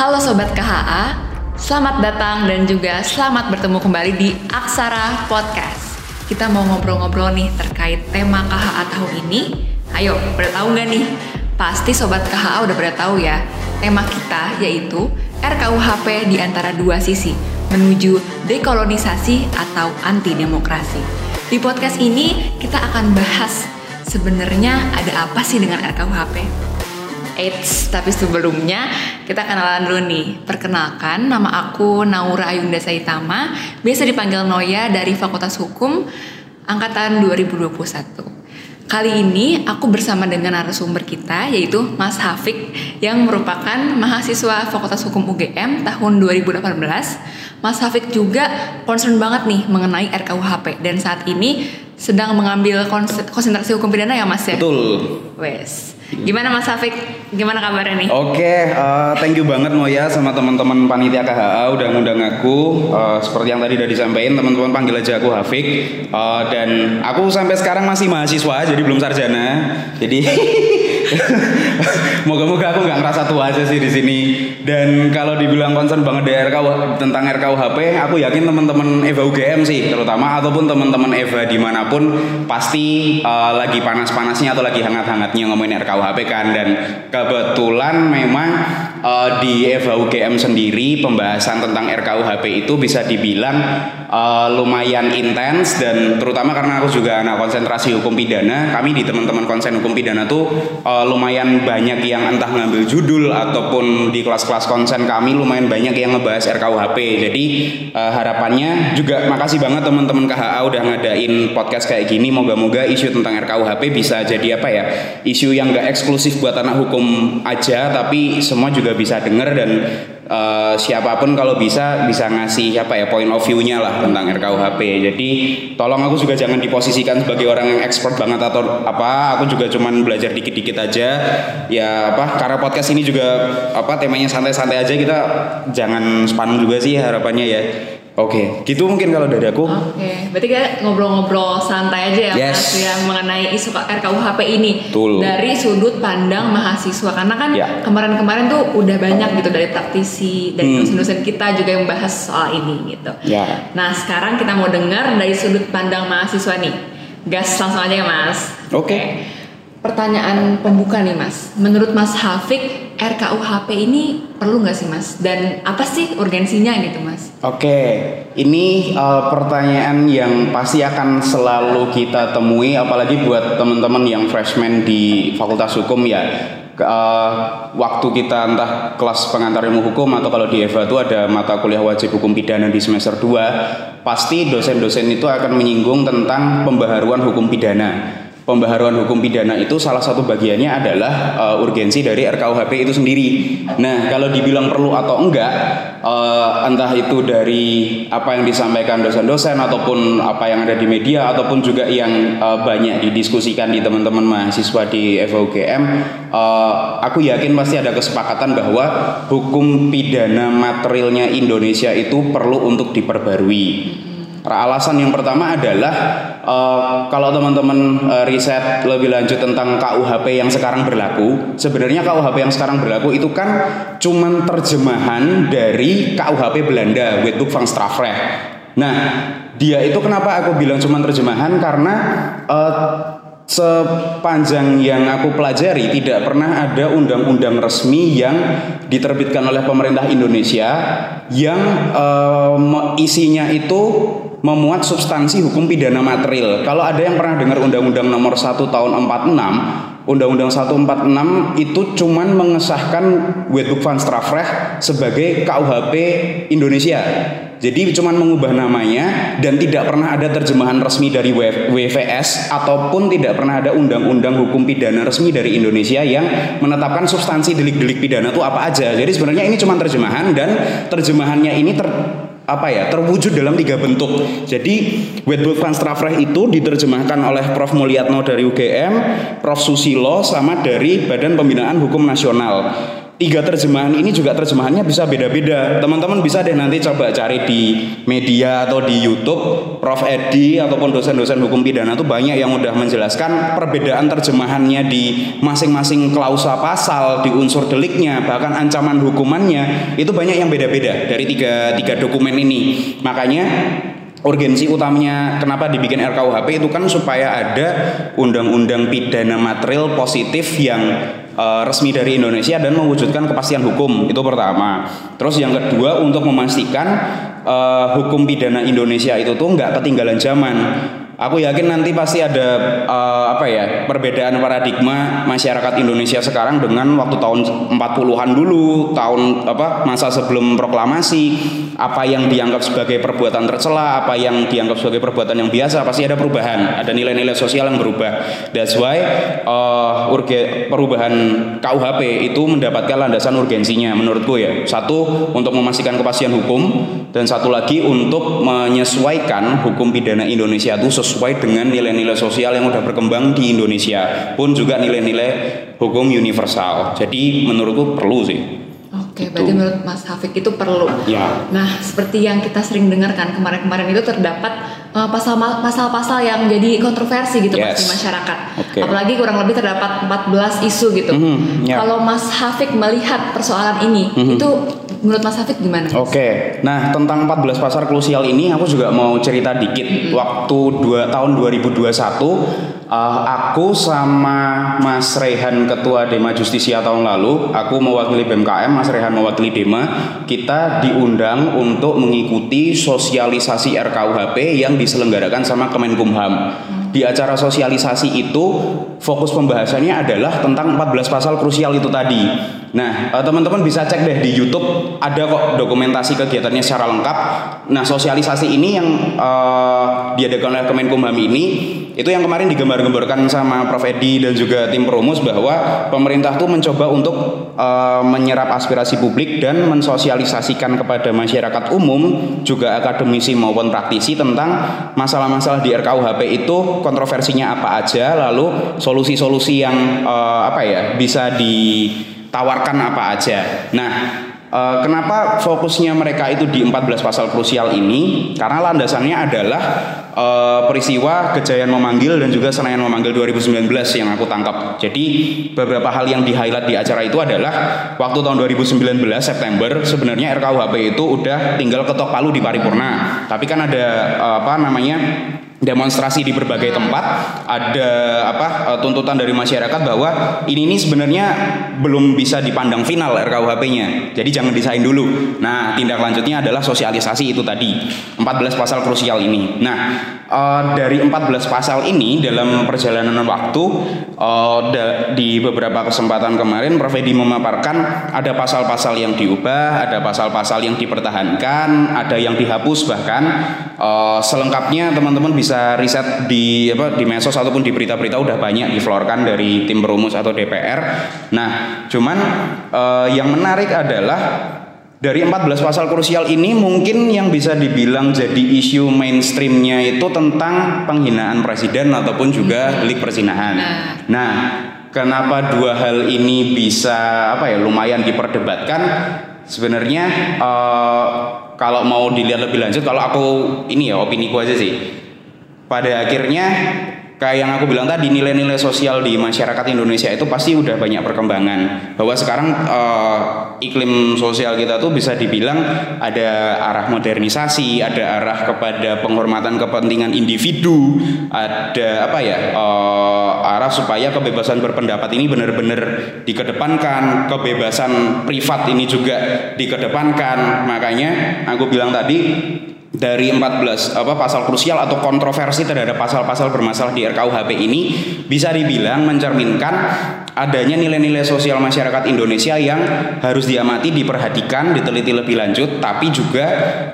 Halo Sobat KHA, selamat datang dan juga selamat bertemu kembali di Aksara Podcast. Kita mau ngobrol-ngobrol nih terkait tema KHA tahun ini. Ayo, pada tahu nggak nih? Pasti Sobat KHA udah pada tahu ya. Tema kita yaitu RKUHP di antara dua sisi, menuju dekolonisasi atau anti demokrasi. Di podcast ini kita akan bahas sebenarnya ada apa sih dengan RKUHP? Eits, tapi sebelumnya kita kenalan dulu nih. Perkenalkan, nama aku Naura Ayunda Saitama, biasa dipanggil Noya dari Fakultas Hukum Angkatan 2021. Kali ini aku bersama dengan narasumber kita yaitu Mas Hafik yang merupakan mahasiswa Fakultas Hukum UGM tahun 2018. Mas Hafik juga concern banget nih mengenai RKUHP dan saat ini sedang mengambil konsentrasi hukum pidana ya Mas ya? Betul. Wes. Gimana Mas Hafik? Gimana kabarnya nih? Oke, okay, uh, thank you banget Moya sama teman-teman panitia KHA udah ngundang aku. Uh, seperti yang tadi udah disampaikan, teman-teman panggil aja aku Hafik. Uh, dan aku sampai sekarang masih mahasiswa, jadi belum sarjana. Jadi Moga-moga aku nggak ngerasa tua aja sih di sini. Dan kalau dibilang concern banget di RKU tentang RKUHP, aku yakin teman-teman Eva UGM sih terutama ataupun teman-teman Eva di mana pun pasti uh, lagi panas-panasnya atau lagi hangat-hangatnya ngomongin RKUHP kan. Dan kebetulan memang uh, di Eva UGM sendiri pembahasan tentang RKUHP itu bisa dibilang uh, lumayan intens dan terutama karena aku juga anak konsentrasi hukum pidana, kami di teman-teman konsen hukum pidana tuh uh, uh, lumayan banyak yang entah ngambil judul ataupun di kelas-kelas konsen kami lumayan banyak yang ngebahas RKUHP. Jadi uh, harapannya juga makasih banget teman-teman KHA udah ngadain podcast kayak gini. Moga-moga isu tentang RKUHP bisa jadi apa ya? Isu yang gak eksklusif buat anak hukum aja tapi semua juga bisa denger dan uh, siapa pun kalau bisa bisa ngasih apa ya point of view-nya lah tentang RKUHP. Jadi tolong aku juga jangan diposisikan sebagai orang yang expert banget atau apa. Aku juga cuman belajar dikit-dikit aja. Ya apa karena podcast ini juga apa temanya santai-santai aja kita jangan spam juga sih harapannya ya. Oke, okay. gitu mungkin kalau dari aku. Oke, okay. berarti kita ngobrol-ngobrol santai aja ya yes. Mas yang mengenai isu RKUHP ini Betul. dari sudut pandang mahasiswa karena kan ya. kemarin-kemarin tuh udah banyak gitu dari praktisi dari hmm. dosen-dosen kita juga yang bahas soal ini gitu. Ya. Nah sekarang kita mau dengar dari sudut pandang mahasiswa nih, gas langsung aja ya Mas. Oke. Okay. Okay. Pertanyaan pembuka nih Mas, menurut Mas Hafik RKUHP ini perlu nggak sih Mas? Dan apa sih urgensinya gitu Mas? Oke, ini uh, pertanyaan yang pasti akan selalu kita temui, apalagi buat teman-teman yang freshman di Fakultas Hukum ya. Uh, waktu kita entah kelas pengantar ilmu hukum atau kalau di EVA itu ada mata kuliah wajib hukum pidana di semester 2 pasti dosen-dosen itu akan menyinggung tentang pembaharuan hukum pidana pembaharuan hukum pidana itu salah satu bagiannya adalah uh, urgensi dari RKUHP itu sendiri. Nah, kalau dibilang perlu atau enggak, uh, entah itu dari apa yang disampaikan dosen-dosen ataupun apa yang ada di media ataupun juga yang uh, banyak didiskusikan di teman-teman mahasiswa di FUGM, uh, aku yakin pasti ada kesepakatan bahwa hukum pidana materialnya Indonesia itu perlu untuk diperbarui. Alasan yang pertama adalah uh, kalau teman-teman uh, riset lebih lanjut tentang KUHP yang sekarang berlaku, sebenarnya KUHP yang sekarang berlaku itu kan cuman terjemahan dari KUHP Belanda, Wetboek van Strafrecht. Nah, dia itu kenapa aku bilang cuman terjemahan karena uh, sepanjang yang aku pelajari tidak pernah ada undang-undang resmi yang diterbitkan oleh pemerintah Indonesia yang uh, isinya itu memuat substansi hukum pidana material. Kalau ada yang pernah dengar Undang-Undang Nomor 1 Tahun 46, Undang-Undang 146 itu cuman mengesahkan Wetboek van Strafrecht sebagai KUHP Indonesia. Jadi cuman mengubah namanya dan tidak pernah ada terjemahan resmi dari WVS ataupun tidak pernah ada undang-undang hukum pidana resmi dari Indonesia yang menetapkan substansi delik-delik pidana itu apa aja. Jadi sebenarnya ini cuma terjemahan dan terjemahannya ini ter apa ya terwujud dalam tiga bentuk. Jadi Wetboek van Strafrecht itu diterjemahkan oleh Prof Mulyatno dari UGM, Prof Susilo sama dari Badan Pembinaan Hukum Nasional. Tiga terjemahan ini juga terjemahannya bisa beda-beda. Teman-teman bisa deh nanti coba cari di media atau di YouTube Prof Edi ataupun dosen-dosen hukum pidana tuh banyak yang udah menjelaskan perbedaan terjemahannya di masing-masing klausa pasal, di unsur deliknya, bahkan ancaman hukumannya itu banyak yang beda-beda dari tiga tiga dokumen ini. Makanya urgensi utamanya kenapa dibikin RKUHP itu kan supaya ada undang-undang pidana material positif yang uh, resmi dari Indonesia dan mewujudkan kepastian hukum itu pertama. Terus yang kedua untuk memastikan uh, hukum pidana Indonesia itu tuh nggak ketinggalan zaman Aku yakin nanti pasti ada uh, apa ya perbedaan paradigma masyarakat Indonesia sekarang dengan waktu tahun 40-an dulu, tahun apa masa sebelum proklamasi, apa yang dianggap sebagai perbuatan tercela, apa yang dianggap sebagai perbuatan yang biasa, pasti ada perubahan, ada nilai-nilai sosial yang berubah. That's why uh, urge, perubahan KUHP itu mendapatkan landasan urgensinya menurutku ya. Satu untuk memastikan kepastian hukum dan satu lagi untuk menyesuaikan hukum pidana Indonesia itu sesuai dengan nilai-nilai sosial yang sudah berkembang di Indonesia pun juga nilai-nilai hukum universal. Jadi menurutku perlu sih. Oke, gitu. berarti menurut Mas Hafik itu perlu. Ya. Nah, seperti yang kita sering dengarkan kemarin-kemarin itu terdapat pasal-pasal yang jadi kontroversi gitu yes. di masyarakat. Okay. Apalagi kurang lebih terdapat 14 isu gitu. Mm -hmm, yeah. Kalau Mas Hafik melihat persoalan ini, mm -hmm. itu menurut Mas Hafid gimana? Oke, okay. nah tentang 14 pasar krusial ini aku juga mau cerita dikit. Mm -hmm. Waktu dua, tahun 2021 uh, aku sama Mas Rehan Ketua Dema Justisia tahun lalu, aku mewakili BMKM, Mas Rehan mewakili Dema, kita diundang untuk mengikuti sosialisasi RKUHP yang diselenggarakan sama Kemenkumham. Hmm di acara sosialisasi itu fokus pembahasannya adalah tentang 14 pasal krusial itu tadi. Nah, eh, teman-teman bisa cek deh di YouTube ada kok dokumentasi kegiatannya secara lengkap. Nah, sosialisasi ini yang uh, diadakan oleh Kemenkumham ini itu yang kemarin digembar-gemborkan sama Prof Edi dan juga tim Perumus bahwa pemerintah tuh mencoba untuk uh, menyerap aspirasi publik dan mensosialisasikan kepada masyarakat umum juga akademisi maupun praktisi tentang masalah-masalah di RKUHP itu kontroversinya apa aja lalu solusi-solusi yang uh, apa ya bisa ditawarkan apa aja. Nah, Uh, kenapa fokusnya mereka itu di 14 pasal krusial ini? Karena landasannya adalah uh, peristiwa kejayaan memanggil dan juga Senayan memanggil 2019 yang aku tangkap. Jadi beberapa hal yang di highlight di acara itu adalah waktu tahun 2019 September sebenarnya RKUHP itu udah tinggal ketok palu di paripurna. Tapi kan ada uh, apa namanya demonstrasi di berbagai tempat ada apa eh, tuntutan dari masyarakat bahwa ini ini sebenarnya belum bisa dipandang final RKUHP-nya. Jadi jangan disain dulu. Nah, tindak lanjutnya adalah sosialisasi itu tadi. 14 pasal krusial ini. Nah, uh, dari 14 pasal ini dalam perjalanan waktu da, di beberapa kesempatan kemarin Prof Edi memaparkan ada pasal-pasal yang diubah, ada pasal-pasal yang dipertahankan, ada yang dihapus bahkan selengkapnya teman-teman bisa riset di apa di medsos ataupun di berita-berita udah banyak diflorkan dari tim perumus atau DPR. Nah, cuman uh, yang menarik adalah dari 14 pasal krusial ini mungkin yang bisa dibilang jadi isu mainstreamnya itu tentang penghinaan presiden ataupun juga delik perzinahan. Nah. nah, kenapa dua hal ini bisa apa ya lumayan diperdebatkan? Sebenarnya uh, kalau mau dilihat lebih lanjut, kalau aku ini ya opini ku aja sih. Pada akhirnya kayak yang aku bilang tadi nilai-nilai sosial di masyarakat Indonesia itu pasti udah banyak perkembangan. Bahwa sekarang uh, iklim sosial kita tuh bisa dibilang ada arah modernisasi ada arah kepada penghormatan kepentingan individu ada apa ya uh, arah supaya kebebasan berpendapat ini benar-benar dikedepankan kebebasan privat ini juga dikedepankan. Makanya aku bilang tadi dari 14 apa pasal krusial atau kontroversi terhadap pasal-pasal bermasalah di RKUHP ini bisa dibilang mencerminkan adanya nilai-nilai sosial masyarakat Indonesia yang harus diamati, diperhatikan, diteliti lebih lanjut, tapi juga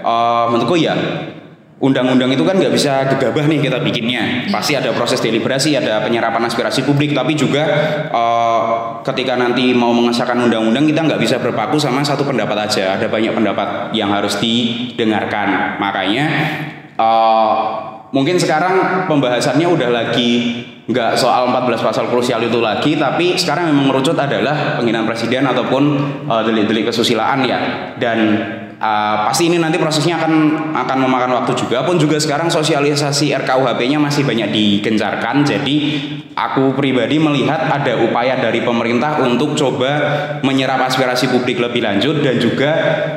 uh, menurutku ya undang-undang itu kan nggak bisa gegabah nih kita bikinnya. Pasti ada proses deliberasi ada penyerapan aspirasi publik tapi juga uh, ketika nanti mau mengesahkan undang-undang kita nggak bisa berpaku sama satu pendapat aja. Ada banyak pendapat yang harus didengarkan. Makanya uh, mungkin sekarang pembahasannya udah lagi nggak soal 14 pasal krusial itu lagi tapi sekarang memang merucut adalah penghinaan presiden ataupun uh, delik-delik kesusilaan ya. Dan uh, pasti ini nanti prosesnya akan akan memakan waktu juga pun juga sekarang sosialisasi RKUHP-nya masih banyak digencarkan jadi aku pribadi melihat ada upaya dari pemerintah untuk coba menyerap aspirasi publik lebih lanjut dan juga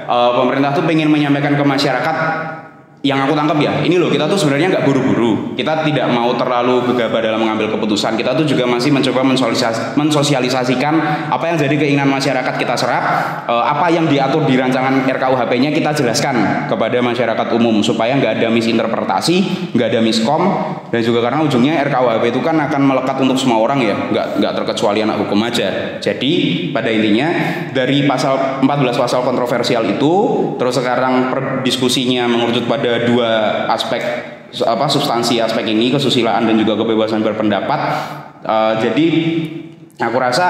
uh, pemerintah tuh pengen menyampaikan ke masyarakat yang aku tangkap ya ini loh kita tuh sebenarnya nggak buru-buru. Kita tidak mau terlalu gegabah dalam mengambil keputusan. Kita tuh juga masih mencoba mensosialis mensosialisasikan apa yang jadi keinginan masyarakat kita serap eh, apa yang diatur di rancangan RKUHP-nya kita jelaskan kepada masyarakat umum supaya nggak ada misinterpretasi nggak ada miskom. Dan juga karena ujungnya RKUHP itu kan akan melekat untuk semua orang ya nggak nggak terkecuali anak hukum aja. Jadi pada intinya dari pasal 14 pasal kontroversial itu terus sekarang diskusinya mengerucut pada ada dua aspek apa substansi aspek ini kesusilaan dan juga kebebasan berpendapat. Uh, jadi aku rasa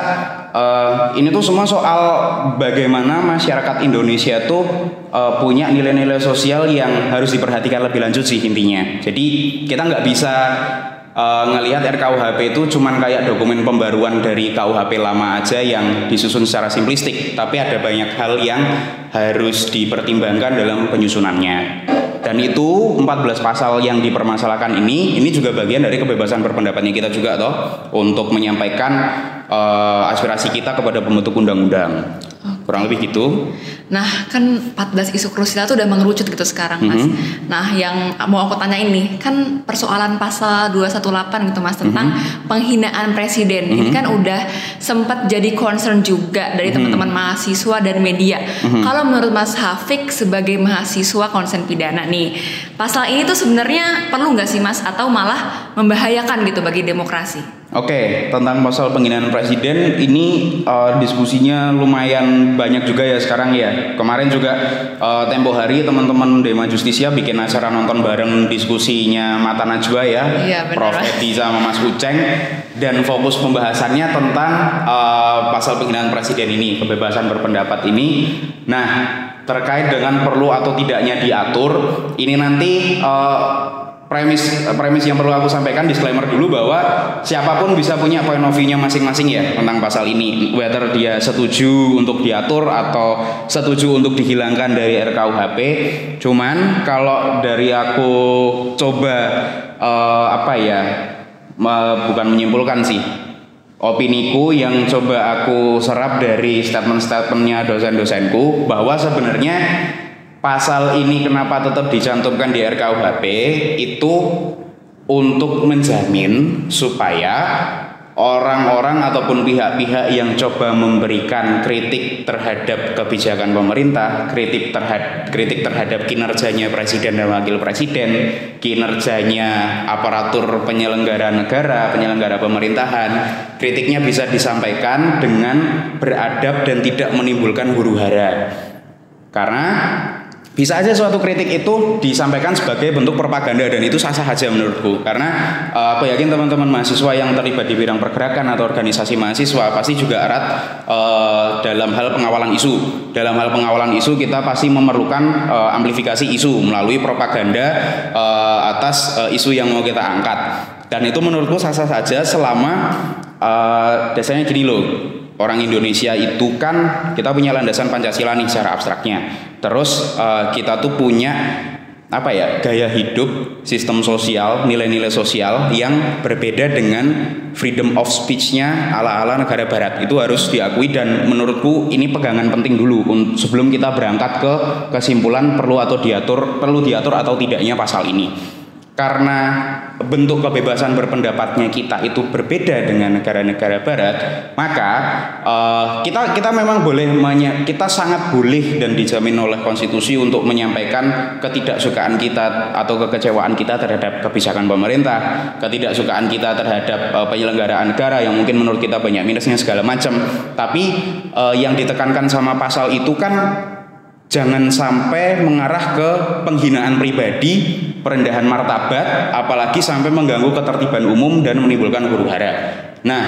uh, ini tuh semua soal bagaimana masyarakat Indonesia tuh uh, punya nilai-nilai sosial yang harus diperhatikan lebih lanjut sih intinya. Jadi kita nggak bisa uh, ngelihat RKUHP itu cuman kayak dokumen pembaruan dari KUHP lama aja yang disusun secara simplistik, tapi ada banyak hal yang harus dipertimbangkan dalam penyusunannya. Dan itu 14 pasal yang dipermasalahkan ini ini juga bagian dari kebebasan berpendapatnya kita juga toh untuk menyampaikan uh, aspirasi kita kepada pembentuk undang-undang kurang lebih gitu. Nah, kan 14 isu krusial itu udah mengerucut gitu sekarang, Mas. Mm -hmm. Nah, yang mau aku tanya ini, kan persoalan pasal 218 gitu, Mas, tentang mm -hmm. penghinaan presiden. Mm -hmm. Ini kan udah sempat jadi concern juga dari mm-hmm. teman-teman mm -hmm. mahasiswa dan media. Mm -hmm. Kalau menurut Mas Hafik sebagai mahasiswa konsen pidana nih, pasal ini tuh sebenarnya perlu nggak sih, Mas, atau malah membahayakan gitu bagi demokrasi? Oke, tentang pasal penghinaan presiden ini uh, diskusinya lumayan banyak juga ya sekarang ya. Kemarin juga uh, tempo hari teman-teman Dema Justisia bikin acara nonton bareng diskusinya Mata Najwa ya, iya, Prof Edi sama Mas Uceng dan fokus pembahasannya tentang uh, pasal penghinaan presiden ini, kebebasan berpendapat ini. Nah, terkait dengan perlu atau tidaknya diatur, ini nanti uh, premis premis yang perlu aku sampaikan disclaimer dulu bahwa siapa pun bisa punya point of view-nya masing-masing ya tentang pasal ini. Whether dia setuju untuk diatur atau setuju untuk dihilangkan dari RKUHP cuman kalau dari aku coba uh, apa ya bukan menyimpulkan sih opiniku yang coba aku serap dari statement-statementnya dosen-dosenku bahwa sebenarnya pasal ini kenapa tetap dicantumkan di RKUHP itu untuk menjamin supaya orang-orang ataupun pihak-pihak yang coba memberikan kritik terhadap kebijakan pemerintah, kritik terhadap kritik terhadap kinerjanya presiden dan wakil presiden, kinerjanya aparatur penyelenggara negara, penyelenggara pemerintahan, kritiknya bisa disampaikan dengan beradab dan tidak menimbulkan huru-hara. Karena bisa aja suatu kritik itu disampaikan sebagai bentuk propaganda dan itu sah-sah aja menurutku. Karena uh, aku yakin teman-teman mahasiswa yang terlibat di bidang pergerakan atau organisasi mahasiswa pasti juga erat uh, dalam hal pengawalan isu. Dalam hal pengawalan isu kita pasti memerlukan uh, amplifikasi isu melalui propaganda uh, atas uh, isu yang mau kita angkat. Dan itu menurutku sah-sah saja selama uh, dasarnya gini loh orang Indonesia itu kan kita punya landasan Pancasila nih secara abstraknya. Terus uh, kita tuh punya apa ya gaya hidup sistem sosial nilai-nilai sosial yang berbeda dengan freedom of speech-nya ala-ala negara barat. Itu harus diakui dan menurutku ini pegangan penting dulu sebelum kita berangkat ke kesimpulan perlu atau diatur perlu diatur atau tidaknya pasal ini karena bentuk kebebasan berpendapatnya kita itu berbeda dengan negara-negara barat, maka uh, kita kita memang boleh kita sangat boleh dan dijamin oleh konstitusi untuk menyampaikan ketidaksukaan kita atau kekecewaan kita terhadap kebijakan pemerintah, ketidaksukaan kita terhadap uh, penyelenggaraan negara yang mungkin menurut kita banyak minusnya segala macam. Tapi uh, yang ditekankan sama pasal itu kan jangan sampai mengarah ke penghinaan pribadi, perendahan martabat, apalagi sampai mengganggu ketertiban umum dan menimbulkan huru hara. Nah,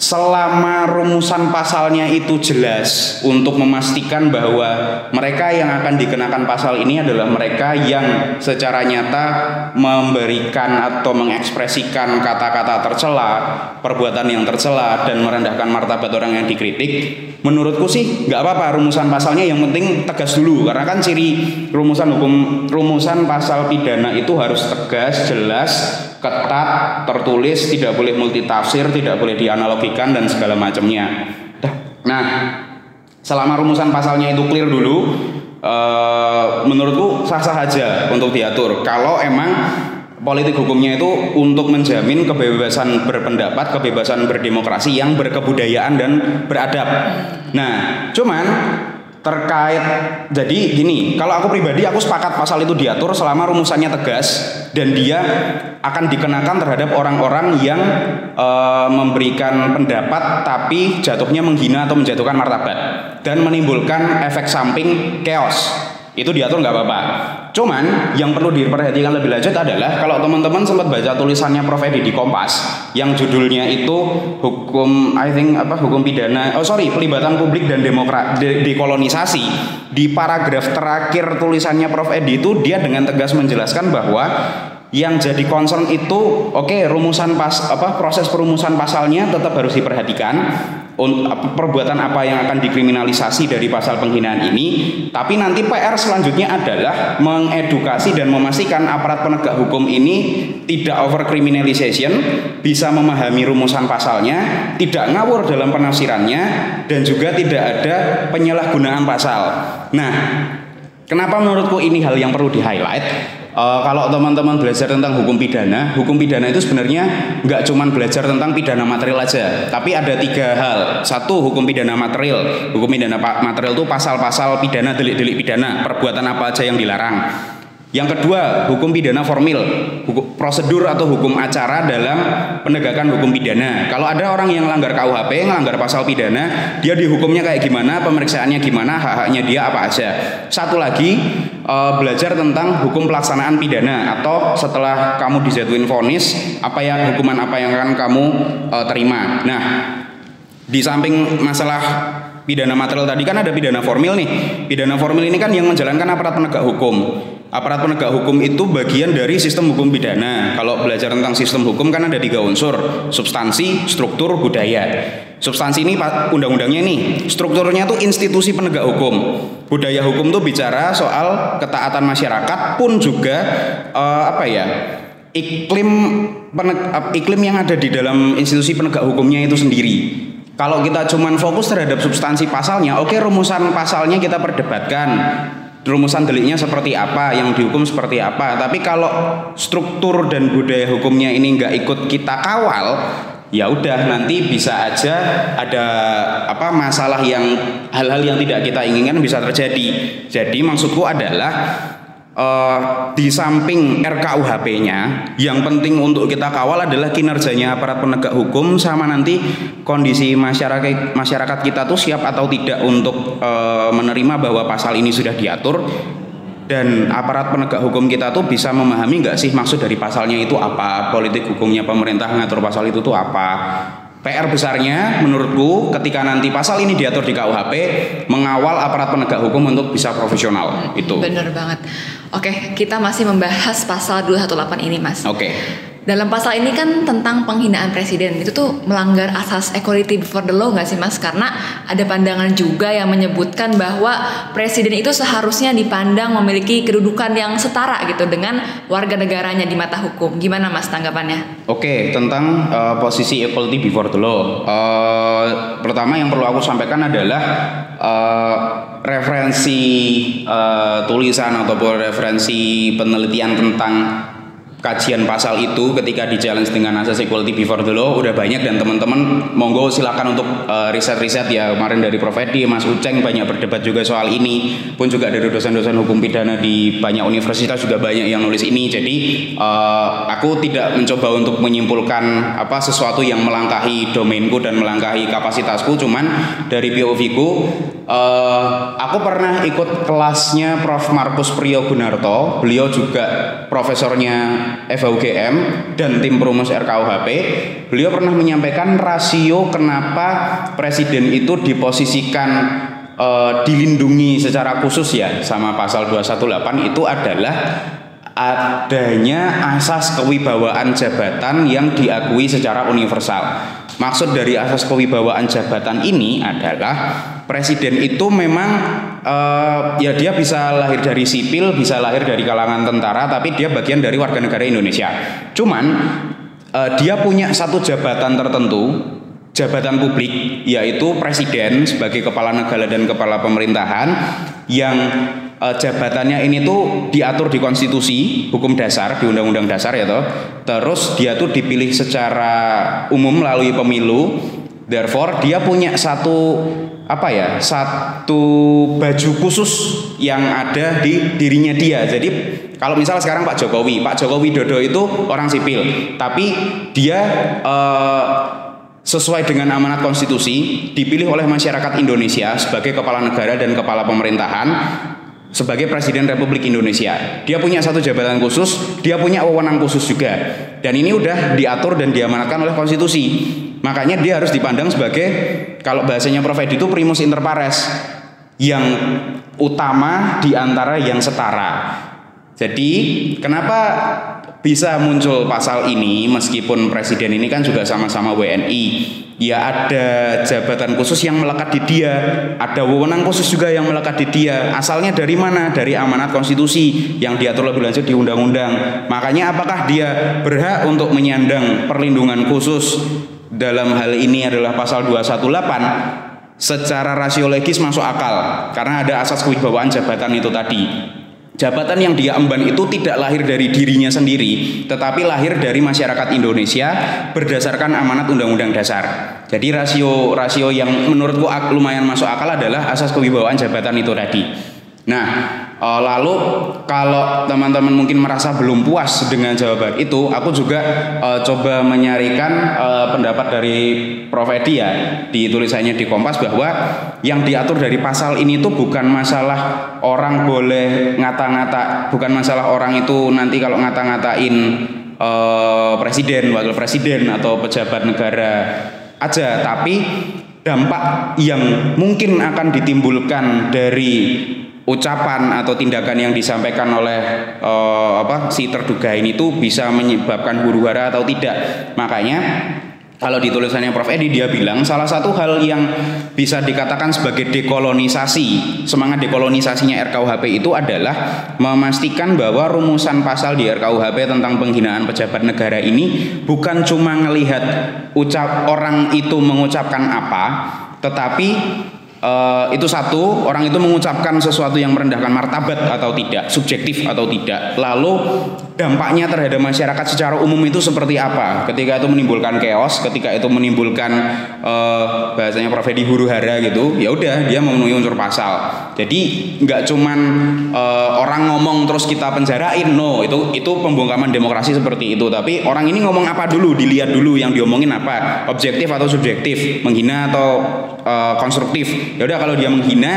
selama rumusan pasalnya itu jelas untuk memastikan bahwa mereka yang akan dikenakan pasal ini adalah mereka yang secara nyata memberikan atau mengekspresikan kata-kata tercela, perbuatan yang tercela dan merendahkan martabat orang yang dikritik. Menurutku sih nggak apa-apa rumusan pasalnya yang penting tegas dulu karena kan ciri rumusan hukum rumusan pasal pidana itu harus tegas, jelas, ketat, tertulis, tidak boleh multitafsir, tidak boleh dianalogikan dan segala macamnya. Nah, selama rumusan pasalnya itu clear dulu, uh, menurutku sah-sah aja untuk diatur. Kalau emang politik hukumnya itu untuk menjamin kebebasan berpendapat, kebebasan berdemokrasi yang berkebudayaan dan beradab. Nah, cuman terkait jadi gini kalau aku pribadi aku sepakat pasal itu diatur selama rumusannya tegas dan dia akan dikenakan terhadap orang-orang yang e, memberikan pendapat tapi jatuhnya menghina atau menjatuhkan martabat dan menimbulkan efek samping chaos itu diatur nggak apa-apa. Cuman yang perlu diperhatikan lebih lanjut adalah kalau teman-teman sempat baca tulisannya Prof. Edi di Kompas yang judulnya itu hukum I think apa hukum pidana oh sorry pelibatan publik dan demokrat de, dekolonisasi. Di paragraf terakhir tulisannya Prof. Edi itu dia dengan tegas menjelaskan bahwa yang jadi concern itu oke okay, rumusan pas apa proses perumusan pasalnya tetap harus diperhatikan perbuatan apa yang akan dikriminalisasi dari pasal penghinaan ini. Tapi nanti PR selanjutnya adalah mengedukasi dan memastikan aparat penegak hukum ini tidak over criminalization bisa memahami rumusan pasalnya tidak ngawur dalam penafsirannya dan juga tidak ada penyalahgunaan pasal. Nah kenapa menurutku ini hal yang perlu di highlight Uh, kalau teman-teman belajar tentang hukum pidana, hukum pidana itu sebenarnya nggak cuma belajar tentang pidana material aja, tapi ada tiga hal. Satu hukum pidana material, hukum pidana material itu pasal-pasal pidana, delik-delik pidana, perbuatan apa aja yang dilarang. Yang kedua, hukum pidana formil, hukum, prosedur atau hukum acara dalam penegakan hukum pidana. Kalau ada orang yang langgar KUHP, melanggar pasal pidana, dia dihukumnya kayak gimana, pemeriksaannya gimana, hak-haknya dia apa aja. Satu lagi, uh, belajar tentang hukum pelaksanaan pidana atau setelah kamu dijatuhin vonis, apa yang hukuman apa yang akan kamu uh, terima. Nah, di samping masalah pidana material tadi kan ada pidana formil nih. Pidana formil ini kan yang menjalankan aparat penegak hukum aparat penegak hukum itu bagian dari sistem hukum pidana. Kalau belajar tentang sistem hukum kan ada tiga unsur, substansi, struktur, budaya. Substansi ini undang-undangnya nih, strukturnya tuh institusi penegak hukum. Budaya hukum tuh bicara soal ketaatan masyarakat pun juga uh, apa ya? iklim peneg, iklim yang ada di dalam institusi penegak hukumnya itu sendiri. Kalau kita cuman fokus terhadap substansi pasalnya, oke okay, rumusan pasalnya kita perdebatkan rumusan deliknya seperti apa, yang dihukum seperti apa. Tapi kalau struktur dan budaya hukumnya ini nggak ikut kita kawal, ya udah nanti bisa aja ada apa masalah yang hal-hal yang tidak kita inginkan bisa terjadi. Jadi maksudku adalah uh, di samping RKUHP-nya, yang penting untuk kita kawal adalah kinerjanya aparat penegak hukum sama nanti kondisi masyarakat masyarakat kita tuh siap atau tidak untuk uh, menerima bahwa pasal ini sudah diatur dan aparat penegak hukum kita tuh bisa memahami nggak sih maksud dari pasalnya itu apa politik hukumnya pemerintah ngatur pasal itu tuh apa PR besarnya menurutku ketika nanti pasal ini diatur di KUHP mengawal aparat penegak hukum untuk bisa profesional itu. Bener banget. Oke, kita masih membahas pasal 218 ini, Mas. Oke. Dalam pasal ini kan tentang penghinaan presiden itu tuh melanggar asas equality before the law nggak sih mas? Karena ada pandangan juga yang menyebutkan bahwa presiden itu seharusnya dipandang memiliki kedudukan yang setara gitu dengan warga negaranya di mata hukum. Gimana mas tanggapannya? Oke tentang uh, posisi equality before the law. Uh, pertama yang perlu aku sampaikan adalah uh, referensi uh, tulisan ataupun referensi penelitian tentang kajian pasal itu ketika di challenge dengan asas equality before the law udah banyak dan teman-teman monggo silakan untuk uh, riset-riset. Ya kemarin dari Prof. Edi, Mas Uceng banyak berdebat juga soal ini pun juga dari dosen-dosen hukum pidana di banyak universitas juga banyak yang nulis ini. Jadi uh, aku tidak mencoba untuk menyimpulkan apa sesuatu yang melangkahi domainku dan melangkahi kapasitasku. Cuman dari POV ku Uh, aku pernah ikut kelasnya Prof. Markus Priyo Gunarto. Beliau juga profesornya FUGM dan tim perumus RKUHP. Beliau pernah menyampaikan rasio kenapa presiden itu diposisikan uh, dilindungi secara khusus ya sama pasal 218 itu adalah adanya asas kewibawaan jabatan yang diakui secara universal. Maksud dari asas kewibawaan jabatan ini adalah presiden itu memang uh, ya dia bisa lahir dari sipil, bisa lahir dari kalangan tentara, tapi dia bagian dari warga negara Indonesia. Cuman uh, dia punya satu jabatan tertentu, jabatan publik yaitu presiden sebagai kepala negara dan kepala pemerintahan yang uh, jabatannya ini tuh diatur di konstitusi hukum dasar di undang-undang dasar ya toh. Terus dia tuh dipilih secara umum melalui pemilu. Therefore dia punya satu apa ya satu baju khusus yang ada di dirinya dia. Jadi kalau misalnya sekarang Pak Jokowi Pak Jokowi Dodo itu orang sipil. Tapi dia uh, sesuai dengan amanat konstitusi dipilih oleh masyarakat Indonesia sebagai kepala negara dan kepala pemerintahan sebagai Presiden Republik Indonesia. Dia punya satu jabatan khusus, dia punya wewenang khusus juga. Dan ini udah diatur dan diamanatkan oleh konstitusi. Makanya dia harus dipandang sebagai kalau bahasanya Prof Edi itu primus inter pares yang utama di antara yang setara. Jadi, kenapa bisa muncul pasal ini meskipun presiden ini kan juga sama-sama WNI ya ada jabatan khusus yang melekat di dia. Ada wewenang khusus juga yang melekat di dia. Asalnya dari mana? Dari amanat konstitusi yang diatur lebih lanjut di undang-undang. Makanya apakah dia berhak untuk menyandang perlindungan khusus? Dalam hal ini adalah pasal 218 secara rasiologis masuk akal. Karena ada asas kewibawaan jabatan itu tadi Jabatan yang dia emban itu tidak lahir dari dirinya sendiri, tetapi lahir dari masyarakat Indonesia berdasarkan amanat Undang-Undang Dasar. Jadi rasio rasio yang menurutku lumayan masuk akal adalah asas kewibawaan jabatan itu tadi. Nah, uh, lalu kalau teman-teman mungkin merasa belum puas dengan jawaban itu, aku juga uh, coba menyarikan uh, pendapat dari Prof. Edi ya di tulisannya di Kompas bahwa yang diatur dari pasal ini itu bukan masalah orang boleh ngata-ngata, bukan masalah orang itu nanti kalau ngata-ngatain uh, presiden, wakil presiden atau pejabat negara aja, tapi dampak yang mungkin akan ditimbulkan dari ucapan atau tindakan yang disampaikan oleh uh, apa si terduga ini tuh bisa menyebabkan huru hara atau tidak. Makanya kalau di tulisannya Prof Edi dia bilang salah satu hal yang bisa dikatakan sebagai dekolonisasi semangat dekolonisasinya RKUHP itu adalah memastikan bahwa rumusan pasal di RKUHP tentang penghinaan pejabat negara ini bukan cuma melihat ucap orang itu mengucapkan apa tetapi Uh, itu satu orang itu mengucapkan sesuatu yang merendahkan martabat atau tidak subjektif atau tidak. Lalu dampaknya terhadap masyarakat secara umum itu seperti apa? Ketika itu menimbulkan chaos ketika itu menimbulkan uh, bahasanya profesi huru hara gitu ya udah dia memenuhi unsur pasal jadi nggak cuman uh, orang ngomong terus kita penjarain no. Itu itu pembungkaman demokrasi seperti itu. Tapi orang ini ngomong apa dulu? Dilihat dulu yang diomongin apa? Objektif atau subjektif? Menghina atau uh, konstruktif? Ya udah kalau dia menghina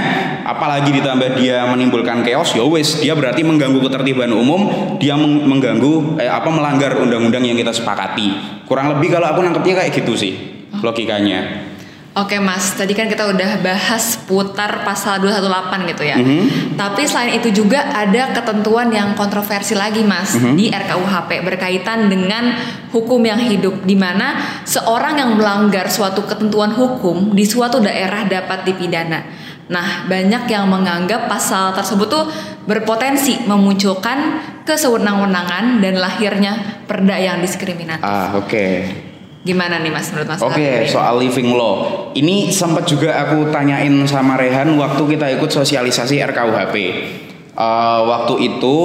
apalagi ditambah dia menimbulkan chaos ya wes dia berarti mengganggu ketertiban umum dia mengganggu eh, apa melanggar undang-undang yang kita sepakati. Kurang lebih kalau aku nangkepnya kayak gitu sih logikanya Oke mas, tadi kan kita udah bahas putar pasal 218 gitu ya. Mm -hmm. Tapi selain itu juga ada ketentuan yang kontroversi lagi mas mm -hmm. di RKUHP berkaitan dengan hukum yang hidup, di mana seorang yang melanggar suatu ketentuan hukum di suatu daerah dapat dipidana. Nah, banyak yang menganggap pasal tersebut tuh berpotensi memunculkan kesewenang-wenangan dan lahirnya perda yang diskriminatif. Ah, oke. Okay. Gimana nih Mas menurut Mas? Oke, okay, soal living law. Ini sempat juga aku tanyain sama Rehan waktu kita ikut sosialisasi RKUHP. Uh, eh, waktu itu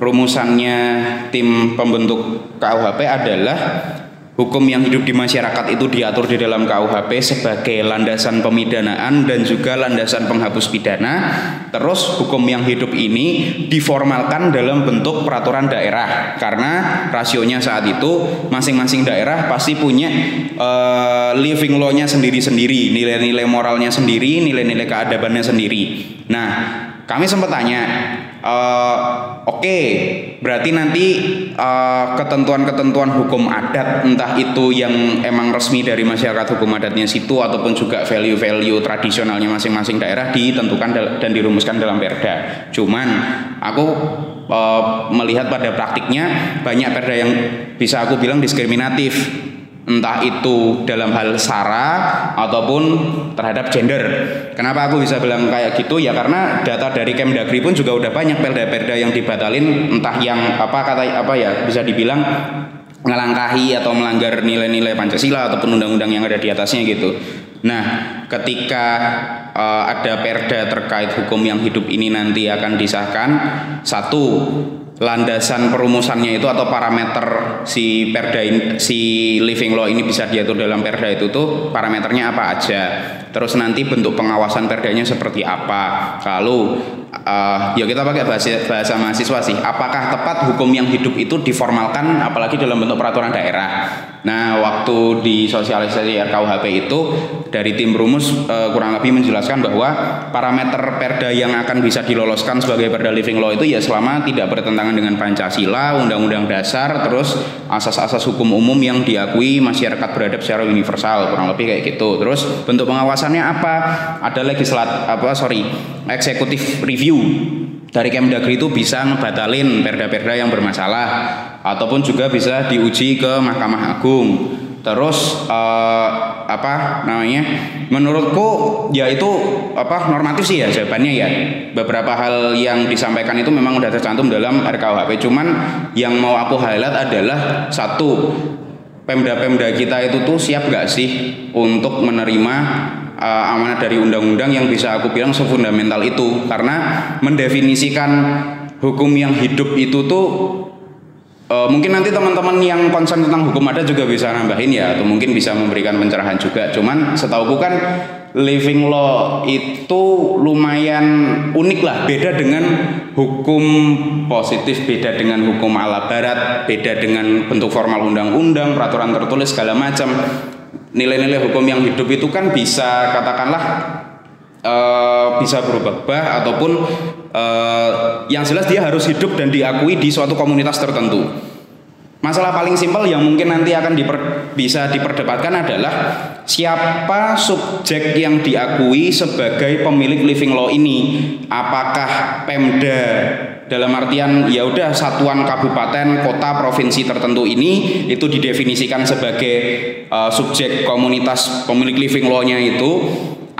rumusannya tim pembentuk KUHP adalah hukum yang hidup di masyarakat itu diatur di dalam KUHP sebagai landasan pemidanaan dan juga landasan penghapus pidana. Terus hukum yang hidup ini diformalkan dalam bentuk peraturan daerah karena rasionya saat itu masing-masing daerah pasti punya uh, living law-nya sendiri-sendiri, nilai-nilai moralnya sendiri, nilai-nilai keadabannya sendiri. Nah, kami sempat tanya Uh, Oke, okay, berarti nanti ketentuan ketentuan-ketentuan hukum adat entah itu yang emang resmi dari masyarakat hukum adatnya situ ataupun juga value-value tradisionalnya masing-masing daerah ditentukan dan dirumuskan dalam perda. Cuman aku uh, melihat pada praktiknya banyak perda yang bisa aku bilang diskriminatif entah itu dalam hal sara ataupun terhadap gender. Kenapa aku bisa bilang kayak gitu? Ya karena data dari Kemdagri pun juga udah banyak perda-perda yang dibatalin entah yang apa kata apa ya bisa dibilang ngelangkahi atau melanggar nilai-nilai Pancasila ataupun undang-undang yang ada di atasnya gitu. Nah, ketika uh, ada perda terkait hukum yang hidup ini nanti akan disahkan, satu landasan perumusannya itu atau parameter si perda ini, si living law ini bisa diatur dalam perda itu tuh parameternya apa aja. Terus nanti bentuk pengawasan perdanya seperti apa. Lalu uh, ya kita pakai bahasa bahasa mahasiswa sih. Apakah tepat hukum yang hidup itu diformalkan apalagi dalam bentuk peraturan daerah? Nah waktu di sosialisasi RKUHP itu dari tim rumus uh, kurang lebih menjelaskan bahwa parameter perda yang akan bisa diloloskan sebagai perda living law itu ya selama tidak bertentangan dengan Pancasila, Undang-Undang Dasar, terus asas-asas hukum umum yang diakui masyarakat beradab secara universal kurang lebih kayak gitu. Terus bentuk pengawasannya apa? Ada legislat apa sorry eksekutif review dari Kemdagri itu bisa ngebatalin perda-perda yang bermasalah ataupun juga bisa diuji ke Mahkamah Agung. Terus uh, apa namanya? Menurutku ya itu apa normatif sih ya jawabannya ya. Beberapa hal yang disampaikan itu memang udah tercantum dalam RKUHP. Cuman yang mau aku highlight adalah satu Pemda-pemda kita itu tuh siap gak sih untuk menerima uh, amanat dari undang-undang yang bisa aku bilang sefundamental itu karena mendefinisikan hukum yang hidup itu tuh uh, mungkin nanti teman-teman yang concern tentang hukum ada juga bisa nambahin ya atau mungkin bisa memberikan pencerahan juga. Cuman setahu kan living law itu lumayan unik lah. Beda dengan hukum positif beda dengan hukum ala barat beda dengan bentuk formal undang-undang peraturan tertulis segala macam. Nilai-nilai hukum yang hidup itu kan bisa katakanlah uh, bisa berubah-ubah ataupun uh, yang jelas dia harus hidup dan diakui di suatu komunitas tertentu. Masalah paling simpel yang mungkin nanti akan diper, bisa diperdebatkan adalah siapa subjek yang diakui sebagai pemilik living law ini. Apakah Pemda dalam artian ya udah satuan kabupaten, kota, provinsi tertentu ini itu didefinisikan sebagai uh, subjek komunitas pemilik living law-nya itu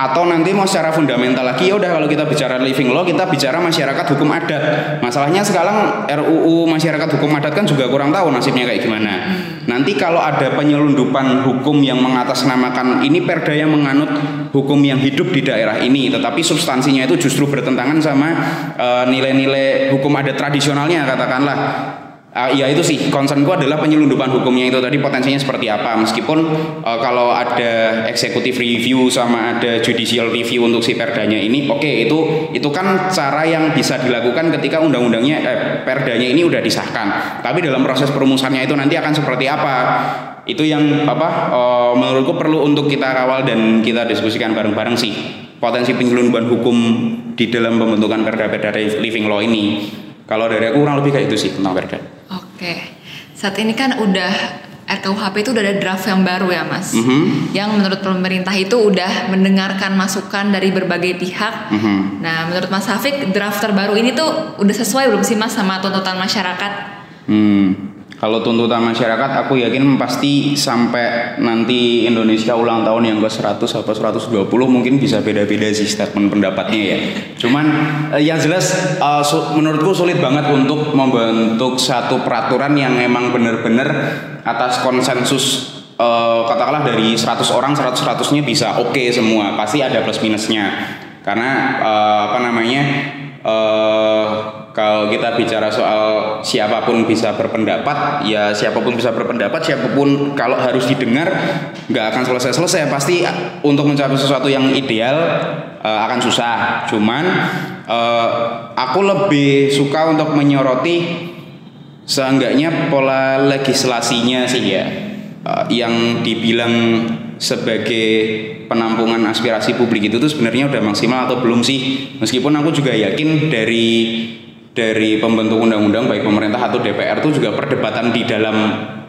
atau nanti mau secara fundamental lagi ya udah kalau kita bicara living law kita bicara masyarakat hukum adat. Masalahnya sekarang RUU masyarakat hukum adat kan juga kurang tahu nasibnya kayak gimana. Nanti kalau ada penyelundupan hukum yang mengatasnamakan ini perda yang menganut hukum yang hidup di daerah ini tetapi substansinya itu justru bertentangan sama eh, nilai-nilai uh, hukum adat tradisionalnya katakanlah Uh, ya itu sih. Concernku adalah penyelundupan hukumnya itu tadi potensinya seperti apa. Meskipun uh, kalau ada executive review sama ada judicial review untuk si perdanya ini oke okay, itu itu kan cara yang bisa dilakukan ketika undang-undangnya eh, perdanya ini udah disahkan. Tapi dalam proses perumusannya itu nanti akan seperti apa? Itu yang apa uh, menurutku perlu untuk kita kawal dan kita diskusikan bareng-bareng sih. Potensi penyelundupan hukum di dalam pembentukan perda-perda living law ini. Kalau dari aku kurang lebih kayak itu sih tentang perda. Oke, saat ini kan udah RKUHP itu udah ada draft yang baru ya mas, mm -hmm. yang menurut pemerintah itu udah mendengarkan masukan dari berbagai pihak. Mm -hmm. Nah, menurut Mas Hafik draft terbaru ini tuh udah sesuai belum sih mas sama tuntutan masyarakat? Hmm. Kalau tuntutan masyarakat aku yakin pasti sampai nanti Indonesia ulang tahun yang ke 100 atau 120 mungkin bisa beda-beda sih statement pendapatnya ya. Cuman eh, yang jelas uh, su menurutku sulit banget untuk membentuk satu peraturan yang emang benar-benar atas konsensus uh, katakanlah dari 100 orang 100 100-nya bisa oke okay semua. Pasti ada plus minusnya. Karena uh, apa namanya? Uh, kalau kita bicara soal siapa pun bisa berpendapat ya siapa pun bisa berpendapat siapa pun kalau harus didengar nggak akan selesai-selesai. Pasti untuk mencapai sesuatu yang ideal uh, akan susah. Cuman uh, aku lebih suka untuk menyoroti seenggaknya pola legislasinya sih ya. Uh, yang dibilang sebagai penampungan aspirasi publik itu tuh sebenarnya udah maksimal atau belum sih? Meskipun aku juga yakin dari dari pembentuk undang-undang baik pemerintah atau DPR itu juga perdebatan di dalam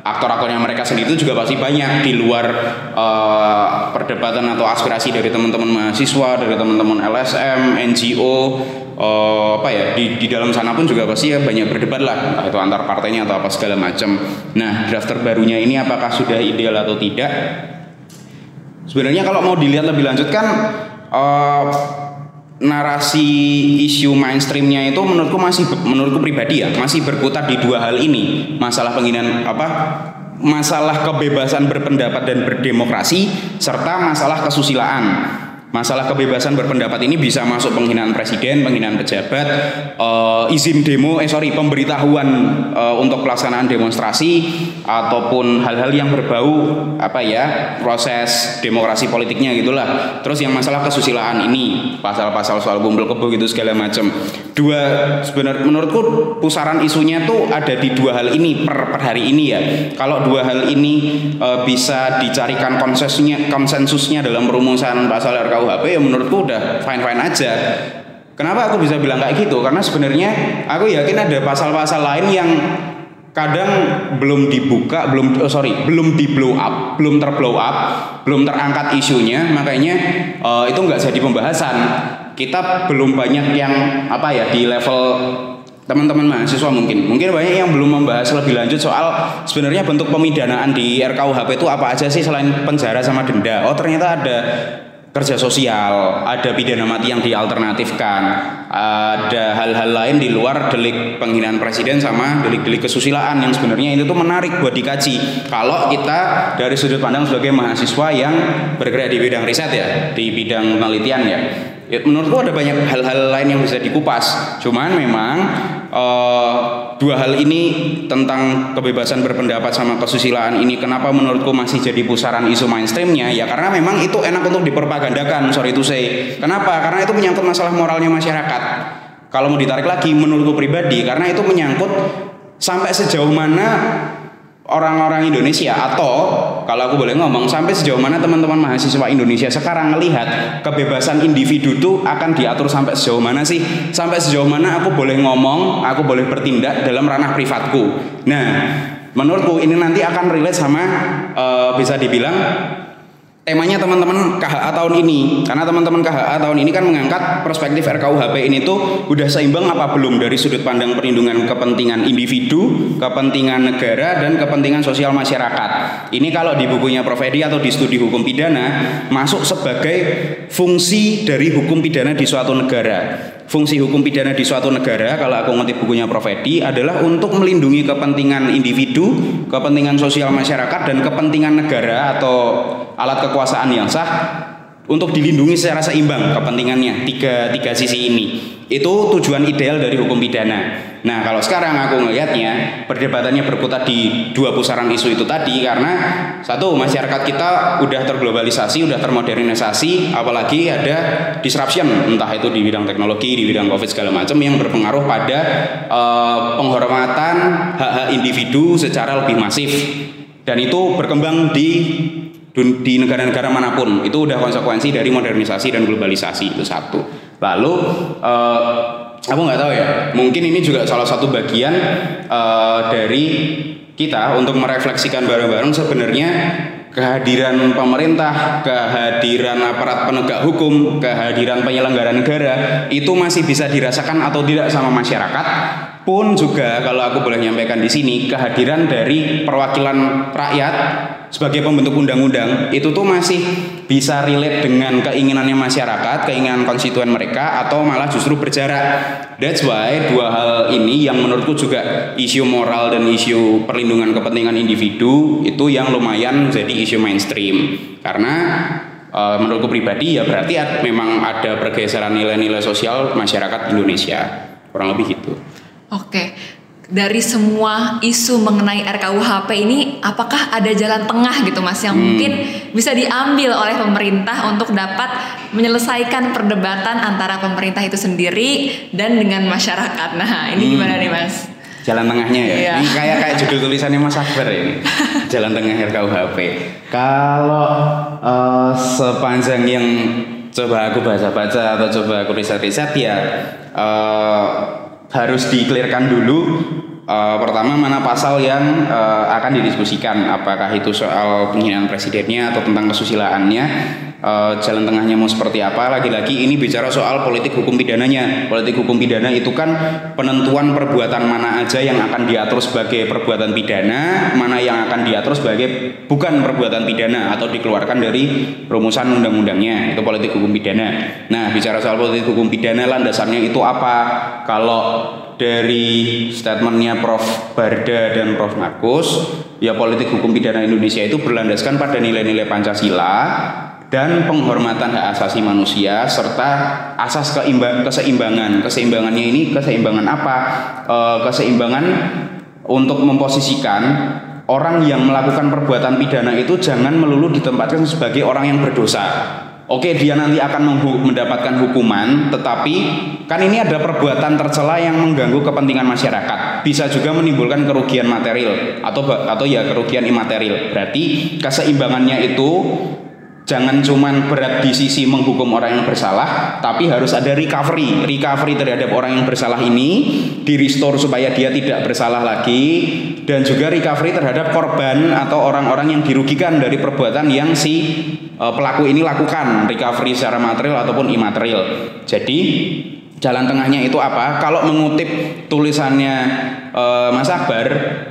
aktor-aktornya mereka sendiri itu juga pasti banyak di luar uh, perdebatan atau aspirasi dari teman-teman mahasiswa, dari teman-teman LSM, NGO, uh, eh, apa ya di di dalam sana pun juga pasti ya banyak berdebat lah entah itu antar partainya atau apa segala macam. Nah draft terbarunya ini apakah sudah ideal atau tidak? Sebenarnya kalau mau dilihat lebih lanjut kan uh, narasi isu mainstreamnya itu menurutku masih menurutku pribadi ya masih berputar di dua hal ini. Masalah penghinaan apa masalah kebebasan berpendapat dan berdemokrasi serta masalah kesusilaan masalah kebebasan berpendapat ini bisa masuk penghinaan presiden, penghinaan pejabat, uh, izin demo, eh sorry pemberitahuan uh, untuk pelaksanaan demonstrasi ataupun hal-hal yang berbau apa ya proses demokrasi politiknya gitulah. Terus yang masalah kesusilaan ini pasal-pasal soal kumpul kebo gitu segala macam. Dua sebenarnya menurutku pusaran isunya tuh ada di dua hal ini per, per hari ini ya. Kalau dua hal ini uh, bisa dicarikan konsensusnya konsensusnya dalam rumusan pasal RKU KUHP ya menurutku udah fine fine aja kenapa aku bisa bilang kayak gitu karena sebenarnya aku yakin ada pasal-pasal lain yang kadang belum dibuka, belum oh sorry, belum di blow up, belum terblow up, belum terangkat isunya, makanya uh, itu nggak jadi pembahasan. Kita belum banyak yang apa ya di level teman-teman mahasiswa mungkin, mungkin banyak yang belum membahas lebih lanjut soal sebenarnya bentuk pemidanaan di RKUHP itu apa aja sih selain penjara sama denda. Oh ternyata ada kerja sosial, ada pidana mati yang dialternatifkan, ada hal-hal lain di luar delik penghinaan presiden sama delik-delik kesusilaan yang sebenarnya itu tuh menarik buat dikaji. Kalau kita dari sudut pandang sebagai mahasiswa yang bergerak di bidang riset ya, di bidang penelitian ya, ya menurutku ada banyak hal-hal lain yang bisa dikupas. Cuman memang uh, dua hal ini tentang kebebasan berpendapat sama kesusilaan ini kenapa menurutku masih jadi pusaran isu mainstreamnya? Ya karena memang itu enak untuk diperpagandakan sorry itu saya kenapa? Karena itu menyangkut masalah moralnya masyarakat. Kalau mau ditarik lagi menurutku pribadi karena itu menyangkut sampai sejauh mana orang-orang Indonesia atau kalau aku boleh ngomong sampai sejauh mana teman-teman mahasiswa Indonesia sekarang melihat kebebasan individu itu akan diatur sampai sejauh mana sih? Sampai sejauh mana aku boleh ngomong aku boleh bertindak dalam ranah privatku? Nah menurutku ini nanti akan relate sama uh, bisa dibilang temanya teman-teman KHA tahun ini karena teman-teman KHA tahun ini kan mengangkat perspektif RKUHP ini tuh udah seimbang apa belum dari sudut pandang perlindungan kepentingan individu, kepentingan negara dan kepentingan sosial masyarakat. Ini kalau di bukunya Prof Edi atau di studi hukum pidana masuk sebagai fungsi dari hukum pidana di suatu negara. Fungsi hukum pidana di suatu negara kalau aku ngutip bukunya Prof Edi adalah untuk melindungi kepentingan individu, kepentingan sosial masyarakat dan kepentingan negara atau alat kekuasaan yang sah untuk dilindungi secara seimbang kepentingannya tiga tiga sisi ini itu tujuan ideal dari hukum pidana. Nah kalau sekarang aku ngelihatnya perdebatannya berputar di dua pusaran isu itu tadi karena satu masyarakat kita udah terglobalisasi, udah termodernisasi, apalagi ada disruption entah itu di bidang teknologi, di bidang covid segala macam yang berpengaruh pada uh, penghormatan hak-hak individu secara lebih masif dan itu berkembang di di negara-negara mana pun. Itu udah konsekuensi dari modernisasi dan globalisasi itu satu. Lalu uh, aku nggak tahu ya mungkin ini juga salah satu bagian uh, dari kita untuk merefleksikan bareng-bareng sebenarnya kehadiran pemerintah, kehadiran aparat penegak hukum, kehadiran penyelenggara negara itu masih bisa dirasakan atau tidak sama masyarakat. Pun juga kalau aku boleh nyampaikan di sini kehadiran dari perwakilan rakyat sebagai pembentuk undang-undang itu tuh masih bisa relate dengan keinginannya masyarakat, keinginan konstituen mereka atau malah justru berjarak. That's why dua hal ini yang menurutku juga isu moral dan isu perlindungan kepentingan individu itu yang lumayan jadi isu mainstream. Karena uh, menurutku pribadi ya berarti memang ada pergeseran nilai-nilai sosial masyarakat Indonesia. Kurang lebih gitu. Oke dari semua isu mengenai RKUHP ini apakah ada jalan tengah gitu Mas yang hmm. mungkin bisa diambil oleh pemerintah untuk dapat menyelesaikan perdebatan antara pemerintah itu sendiri dan dengan masyarakat. Nah, ini hmm. gimana nih Mas? Jalan tengahnya ya. Iya. Ini kayak kayak judul tulisannya Mas Akbar ini. jalan tengah RKUHP. Kalau uh, sepanjang yang coba aku baca-baca atau coba aku riset-riset ya uh, harus diklirkan dulu uh, pertama mana pasal yang uh, akan didiskusikan? Apakah itu soal penghinaan presidennya atau tentang kesusilaannya? Uh, jalan tengahnya mau seperti apa? Lagi-lagi ini bicara soal politik hukum pidananya. Politik hukum pidana itu kan penentuan perbuatan mana aja yang akan diatur sebagai perbuatan pidana mana yang akan diatur sebagai bukan perbuatan pidana atau dikeluarkan dari rumusan undang-undangnya. Itu politik hukum pidana. Nah bicara soal politik hukum pidana landasannya itu apa? Kalau dari statementnya Prof. Barda dan Prof. Markus, ya politik hukum pidana Indonesia itu berlandaskan pada nilai-nilai Pancasila dan penghormatan hak asasi manusia serta asas keimbang, keseimbangan. Keseimbangannya ini keseimbangan apa? E, keseimbangan untuk memposisikan orang yang melakukan perbuatan pidana itu jangan melulu ditempatkan sebagai orang yang berdosa Oke, dia nanti akan mendapatkan hukuman, tetapi kan ini ada perbuatan tercela yang mengganggu kepentingan masyarakat. Bisa juga menimbulkan kerugian material atau atau ya kerugian imaterial. Berarti keseimbangannya itu jangan cuman berat di sisi menghukum orang yang bersalah, tapi harus ada recovery, recovery terhadap orang yang bersalah ini, di restore supaya dia tidak bersalah lagi, dan juga recovery terhadap korban atau orang-orang yang dirugikan dari perbuatan yang si e, pelaku ini lakukan, recovery secara material ataupun imaterial. Jadi jalan tengahnya itu apa? Kalau mengutip tulisannya e, Mas Akbar,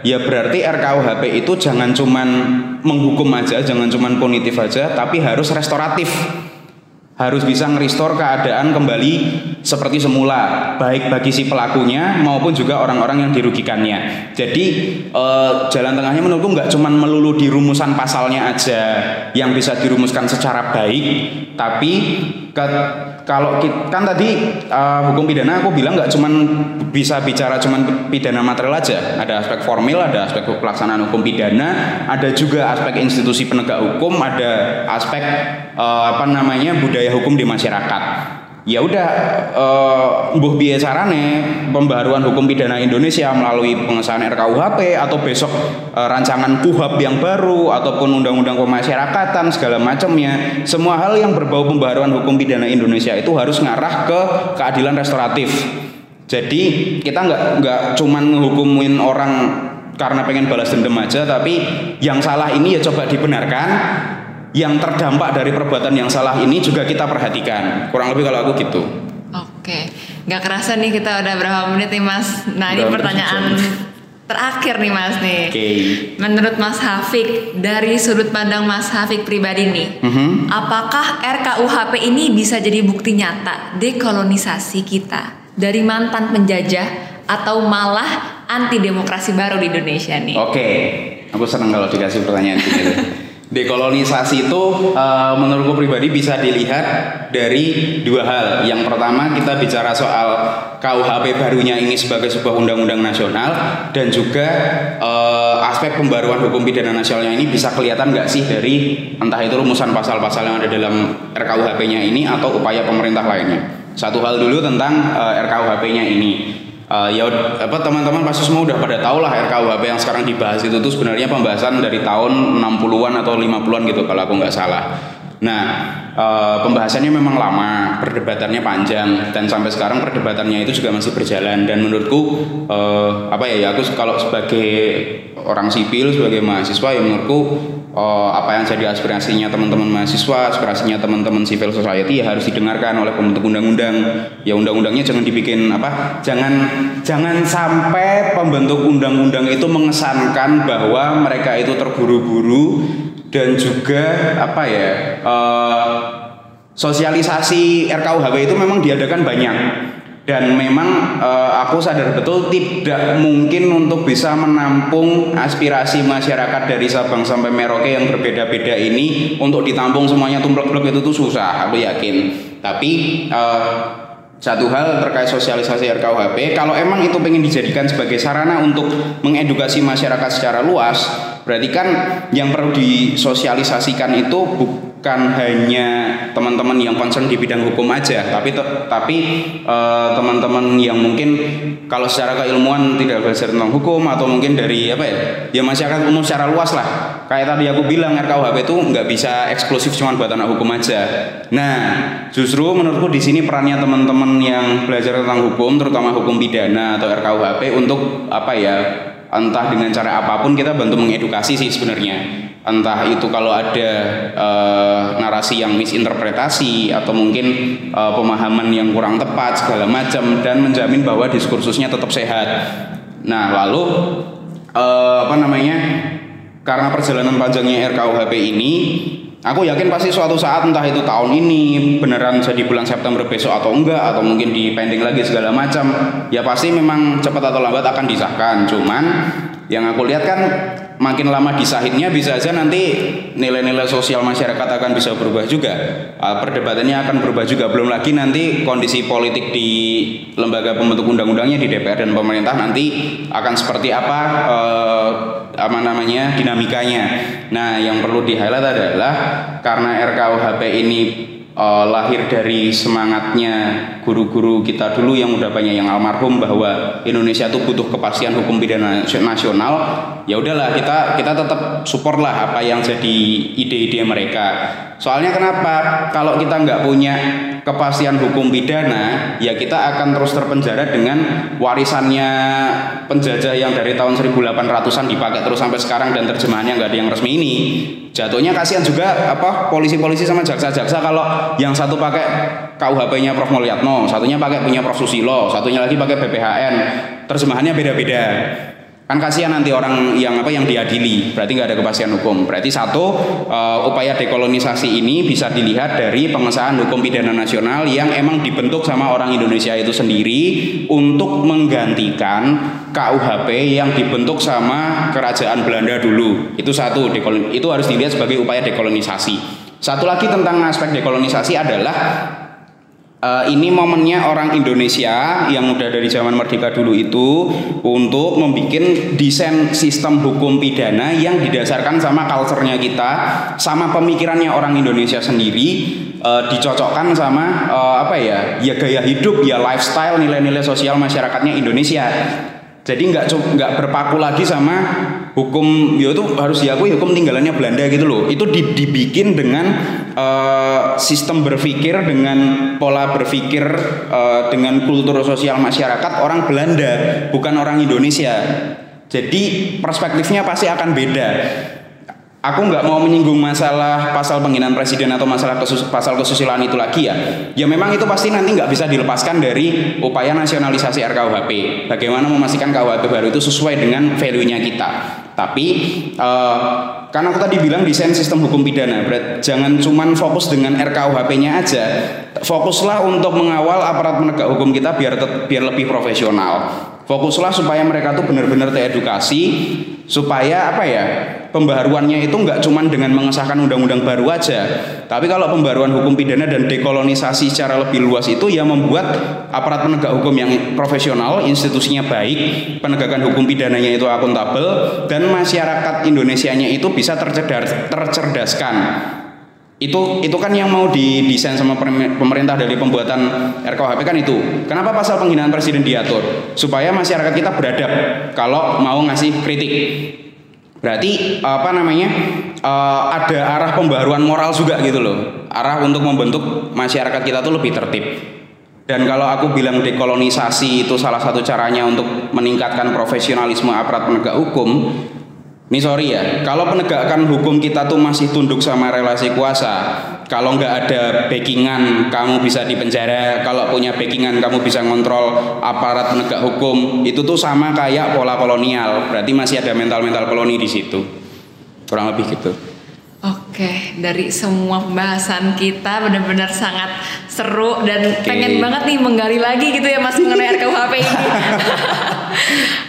ya berarti RKUHP itu jangan cuman menghukum aja, jangan cuma punitif aja, tapi harus restoratif. Harus bisa ngeristor keadaan kembali seperti semula, baik bagi si pelakunya maupun juga orang-orang yang dirugikannya. Jadi eh, jalan tengahnya menurutku nggak cuma melulu di rumusan pasalnya aja yang bisa dirumuskan secara baik, tapi ke kalau kita, kan tadi uh, hukum pidana aku bilang nggak cuman bisa bicara cuman pidana material aja. Ada aspek formil ada aspek pelaksanaan hukum pidana ada juga aspek institusi penegak hukum ada aspek uh, apa namanya budaya hukum di masyarakat ya udah uh, mbuh biaya pembaruan hukum pidana Indonesia melalui pengesahan RKUHP atau besok uh, rancangan KUHAP yang baru ataupun undang-undang pemasyarakatan segala macamnya semua hal yang berbau pembaruan hukum pidana Indonesia itu harus ngarah ke keadilan restoratif. Jadi kita nggak nggak cuman ngehukumin orang karena pengen balas dendam aja tapi yang salah ini ya coba dibenarkan yang terdampak dari perbuatan yang salah ini juga kita perhatikan. Kurang lebih kalau aku gitu. Oke, nggak kerasa nih kita udah berapa menit nih Mas. Nah ini pertanyaan terakhir nih Mas nih. Oke. Okay. Menurut Mas Hafik dari sudut pandang Mas Hafik pribadi nih, mm -hmm. apakah RKUHP ini bisa jadi bukti nyata dekolonisasi kita dari mantan penjajah atau malah anti demokrasi baru di Indonesia nih? Oke, okay. aku senang kalau dikasih pertanyaan gitu. Dekolonisasi itu uh, menurutku pribadi bisa dilihat dari dua hal. Yang pertama kita bicara soal KUHP barunya ini sebagai sebuah undang-undang nasional dan juga uh, aspek pembaruan hukum pidana nasionalnya ini bisa kelihatan nggak sih dari entah itu rumusan pasal-pasal yang ada dalam RKUHP-nya ini atau upaya pemerintah lainnya. Satu hal dulu tentang uh, RKUHP-nya ini uh, ya apa teman-teman pasti semua udah pada tahu lah RKUHP yang sekarang dibahas itu tuh sebenarnya pembahasan dari tahun 60-an atau 50-an gitu kalau aku nggak salah. Nah, uh, pembahasannya memang lama, perdebatannya panjang dan sampai sekarang perdebatannya itu juga masih berjalan dan menurutku uh, apa ya, ya aku kalau sebagai orang sipil sebagai mahasiswa ya menurutku uh, apa yang jadi aspirasinya teman-teman mahasiswa, aspirasinya teman-teman civil society ya harus didengarkan oleh pembentuk undang-undang. Ya undang-undangnya jangan dibikin apa? Jangan jangan sampai pembentuk undang-undang itu mengesankan bahwa mereka itu terburu-buru dan juga apa ya? Uh, sosialisasi RKUHP itu memang diadakan banyak dan memang uh, aku sadar betul tidak mungkin untuk bisa menampung aspirasi masyarakat dari Sabang sampai Merauke yang berbeda-beda ini untuk ditampung semuanya tumplek-tumplek itu tuh susah aku yakin. Tapi uh, satu hal terkait sosialisasi RKUHP, kalau emang itu pengen dijadikan sebagai sarana untuk mengedukasi masyarakat secara luas, berarti kan yang perlu disosialisasikan itu bukan hanya teman-teman yang concern di bidang hukum aja, tapi tapi uh, teman-teman yang mungkin kalau secara keilmuan tidak belajar tentang hukum atau mungkin dari apa ya, ya masyarakat umum secara luas lah. Kayak tadi aku bilang RKUHP itu nggak bisa eksklusif cuma buat anak hukum aja. Nah, justru menurutku di sini perannya teman-teman yang belajar tentang hukum, terutama hukum pidana atau RKUHP untuk apa ya entah dengan cara apa pun kita bantu mengedukasi sih sebenarnya entah itu kalau ada uh, narasi yang misinterpretasi atau mungkin uh, pemahaman yang kurang tepat segala macam dan menjamin bahwa diskursusnya tetap sehat. Nah lalu uh, apa namanya karena perjalanan panjangnya RKUHP ini Aku yakin pasti suatu saat entah itu tahun ini beneran jadi bulan September besok atau enggak atau mungkin di pending lagi segala macam ya pasti memang cepat atau lambat akan disahkan. Cuman yang aku lihat kan makin lama disahitnya bisa aja nanti nilai-nilai sosial masyarakat akan bisa berubah juga. Uh, perdebatannya akan berubah juga. Belum lagi nanti kondisi politik di lembaga pembentuk undang-undangnya di DPR dan pemerintah nanti akan seperti apa uh, apa namanya dinamikanya. Nah yang perlu di highlight adalah karena RKUHP ini uh, lahir dari semangatnya guru-guru kita dulu yang udah banyak yang almarhum bahwa Indonesia itu butuh kepastian hukum pidana nasional ya udahlah kita kita tetap support lah apa yang jadi ide-ide mereka. Soalnya kenapa? Kalau kita nggak punya kepastian hukum pidana ya kita akan terus terpenjara dengan warisannya penjajah yang dari tahun 1800-an dipakai terus sampai sekarang dan terjemahannya nggak ada yang resmi ini. Jatuhnya kasihan juga apa polisi-polisi sama jaksa-jaksa kalau yang satu pakai KUHP-nya Prof Mulyatno, satunya pakai punya Prof. Susilo, satunya lagi pakai BPHN. Terjemahannya beda-beda. Kan kasihan nanti orang yang apa yang diadili. Berarti nggak ada kepastian hukum. Berarti satu uh, upaya dekolonisasi ini bisa dilihat dari pengesahan hukum pidana nasional yang emang dibentuk sama orang Indonesia itu sendiri untuk menggantikan KUHP yang dibentuk sama kerajaan Belanda dulu. Itu satu itu harus dilihat sebagai upaya dekolonisasi. Satu lagi tentang aspek dekolonisasi adalah Uh, ini momennya orang Indonesia yang udah dari zaman merdeka dulu itu untuk membuat desain sistem hukum pidana yang didasarkan sama culture-nya kita, sama pemikirannya orang Indonesia sendiri, uh, dicocokkan sama uh, apa ya, ya gaya hidup, ya lifestyle, nilai-nilai sosial masyarakatnya Indonesia. Jadi nggak nggak berpaku lagi sama hukum ya itu harus diakui hukum tinggalannya Belanda gitu loh. Itu dibikin dengan uh, sistem berpikir dengan pola berpikir uh, dengan kultur sosial masyarakat orang Belanda, bukan orang Indonesia. Jadi perspektifnya pasti akan beda aku nggak mau menyinggung masalah pasal penghinaan presiden atau masalah kesus, pasal kesusilaan itu lagi ya. Ya memang itu pasti nanti nggak bisa dilepaskan dari upaya nasionalisasi RKUHP. Bagaimana memastikan KUHP baru itu sesuai dengan value-nya kita. Tapi uh, karena aku tadi bilang desain sistem hukum pidana, berat, jangan cuman fokus dengan RKUHP-nya aja. Fokuslah untuk mengawal aparat penegak hukum kita biar biar lebih profesional. Fokuslah supaya mereka tuh benar-benar teredukasi supaya apa ya pembaharuannya itu nggak cuma dengan mengesahkan undang-undang baru aja tapi kalau pembaruan hukum pidana dan dekolonisasi secara lebih luas itu ya membuat aparat penegak hukum yang profesional institusinya baik penegakan hukum pidananya itu akuntabel dan masyarakat Indonesia-nya itu bisa tercerdas, tercerdaskan itu itu kan yang mau didesain sama pemerintah dari pembuatan RKUHP kan itu. Kenapa pasal penghinaan presiden diatur? Supaya masyarakat kita beradab kalau mau ngasih kritik. Berarti apa namanya? Uh, ada arah pembaruan moral juga gitu loh. Arah untuk membentuk masyarakat kita tuh lebih tertib. Dan kalau aku bilang dekolonisasi itu salah satu caranya untuk meningkatkan profesionalisme aparat penegak hukum, ini sorry ya, kalau penegakan hukum kita tuh masih tunduk sama relasi kuasa, kalau nggak ada backingan kamu bisa dipenjara, kalau punya backingan kamu bisa ngontrol aparat penegak hukum, itu tuh sama kayak pola kolonial, berarti masih ada mental-mental koloni di situ, kurang lebih gitu. Oke, dari semua pembahasan kita benar-benar sangat seru dan okay. pengen banget nih menggali lagi gitu ya Mas mengenai RKUHP ini.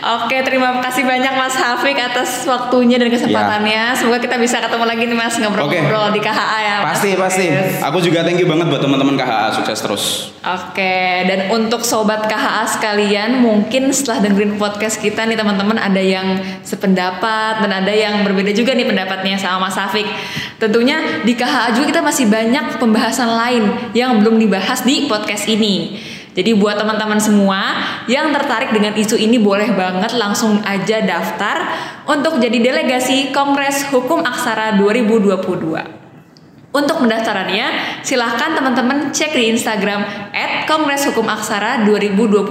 Oke, terima kasih banyak Mas Hafik atas waktunya dan kesempatannya. Semoga kita bisa ketemu lagi nih Mas ngobrol-ngobrol di KHA ya. Mas. Pasti pasti. Aku juga thank you banget buat teman-teman KHA sukses terus. Oke, dan untuk sobat KHA sekalian, mungkin setelah dengerin podcast kita nih teman-teman ada yang sependapat dan ada yang berbeda juga nih pendapatnya sama Mas Hafik. Tentunya di KHA juga kita masih banyak pembahasan lain yang belum dibahas di podcast ini. Jadi buat teman-teman semua yang tertarik dengan isu ini boleh banget langsung aja daftar untuk jadi delegasi Kongres Hukum Aksara 2022. Untuk pendaftarannya, silahkan teman-teman cek di Instagram at Kongres Hukum Aksara 2022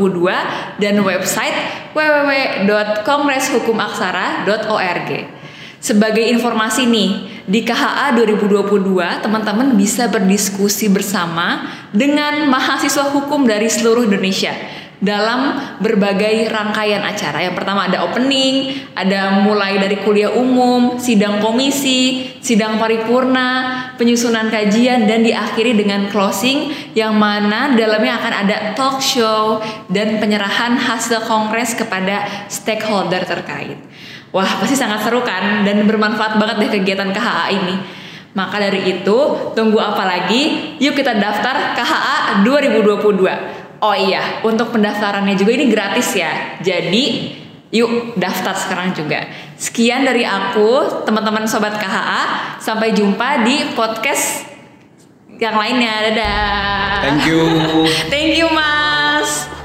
dan website www.kongreshukumaksara.org. Sebagai informasi nih, di KHA 2022 teman-teman bisa berdiskusi bersama dengan mahasiswa hukum dari seluruh Indonesia dalam berbagai rangkaian acara. Yang pertama ada opening, ada mulai dari kuliah umum, sidang komisi, sidang paripurna, penyusunan kajian dan diakhiri dengan closing yang mana dalamnya akan ada talk show dan penyerahan hasil kongres kepada stakeholder terkait. Wah, pasti sangat seru kan dan bermanfaat banget deh kegiatan KHA ini. Maka dari itu, tunggu apa lagi? Yuk kita daftar KHA 2022. Oh iya, untuk pendaftarannya juga ini gratis ya. Jadi, yuk daftar sekarang juga. Sekian dari aku, teman-teman sobat KHA. Sampai jumpa di podcast yang lainnya. Dadah. Thank you. Thank you, Mas.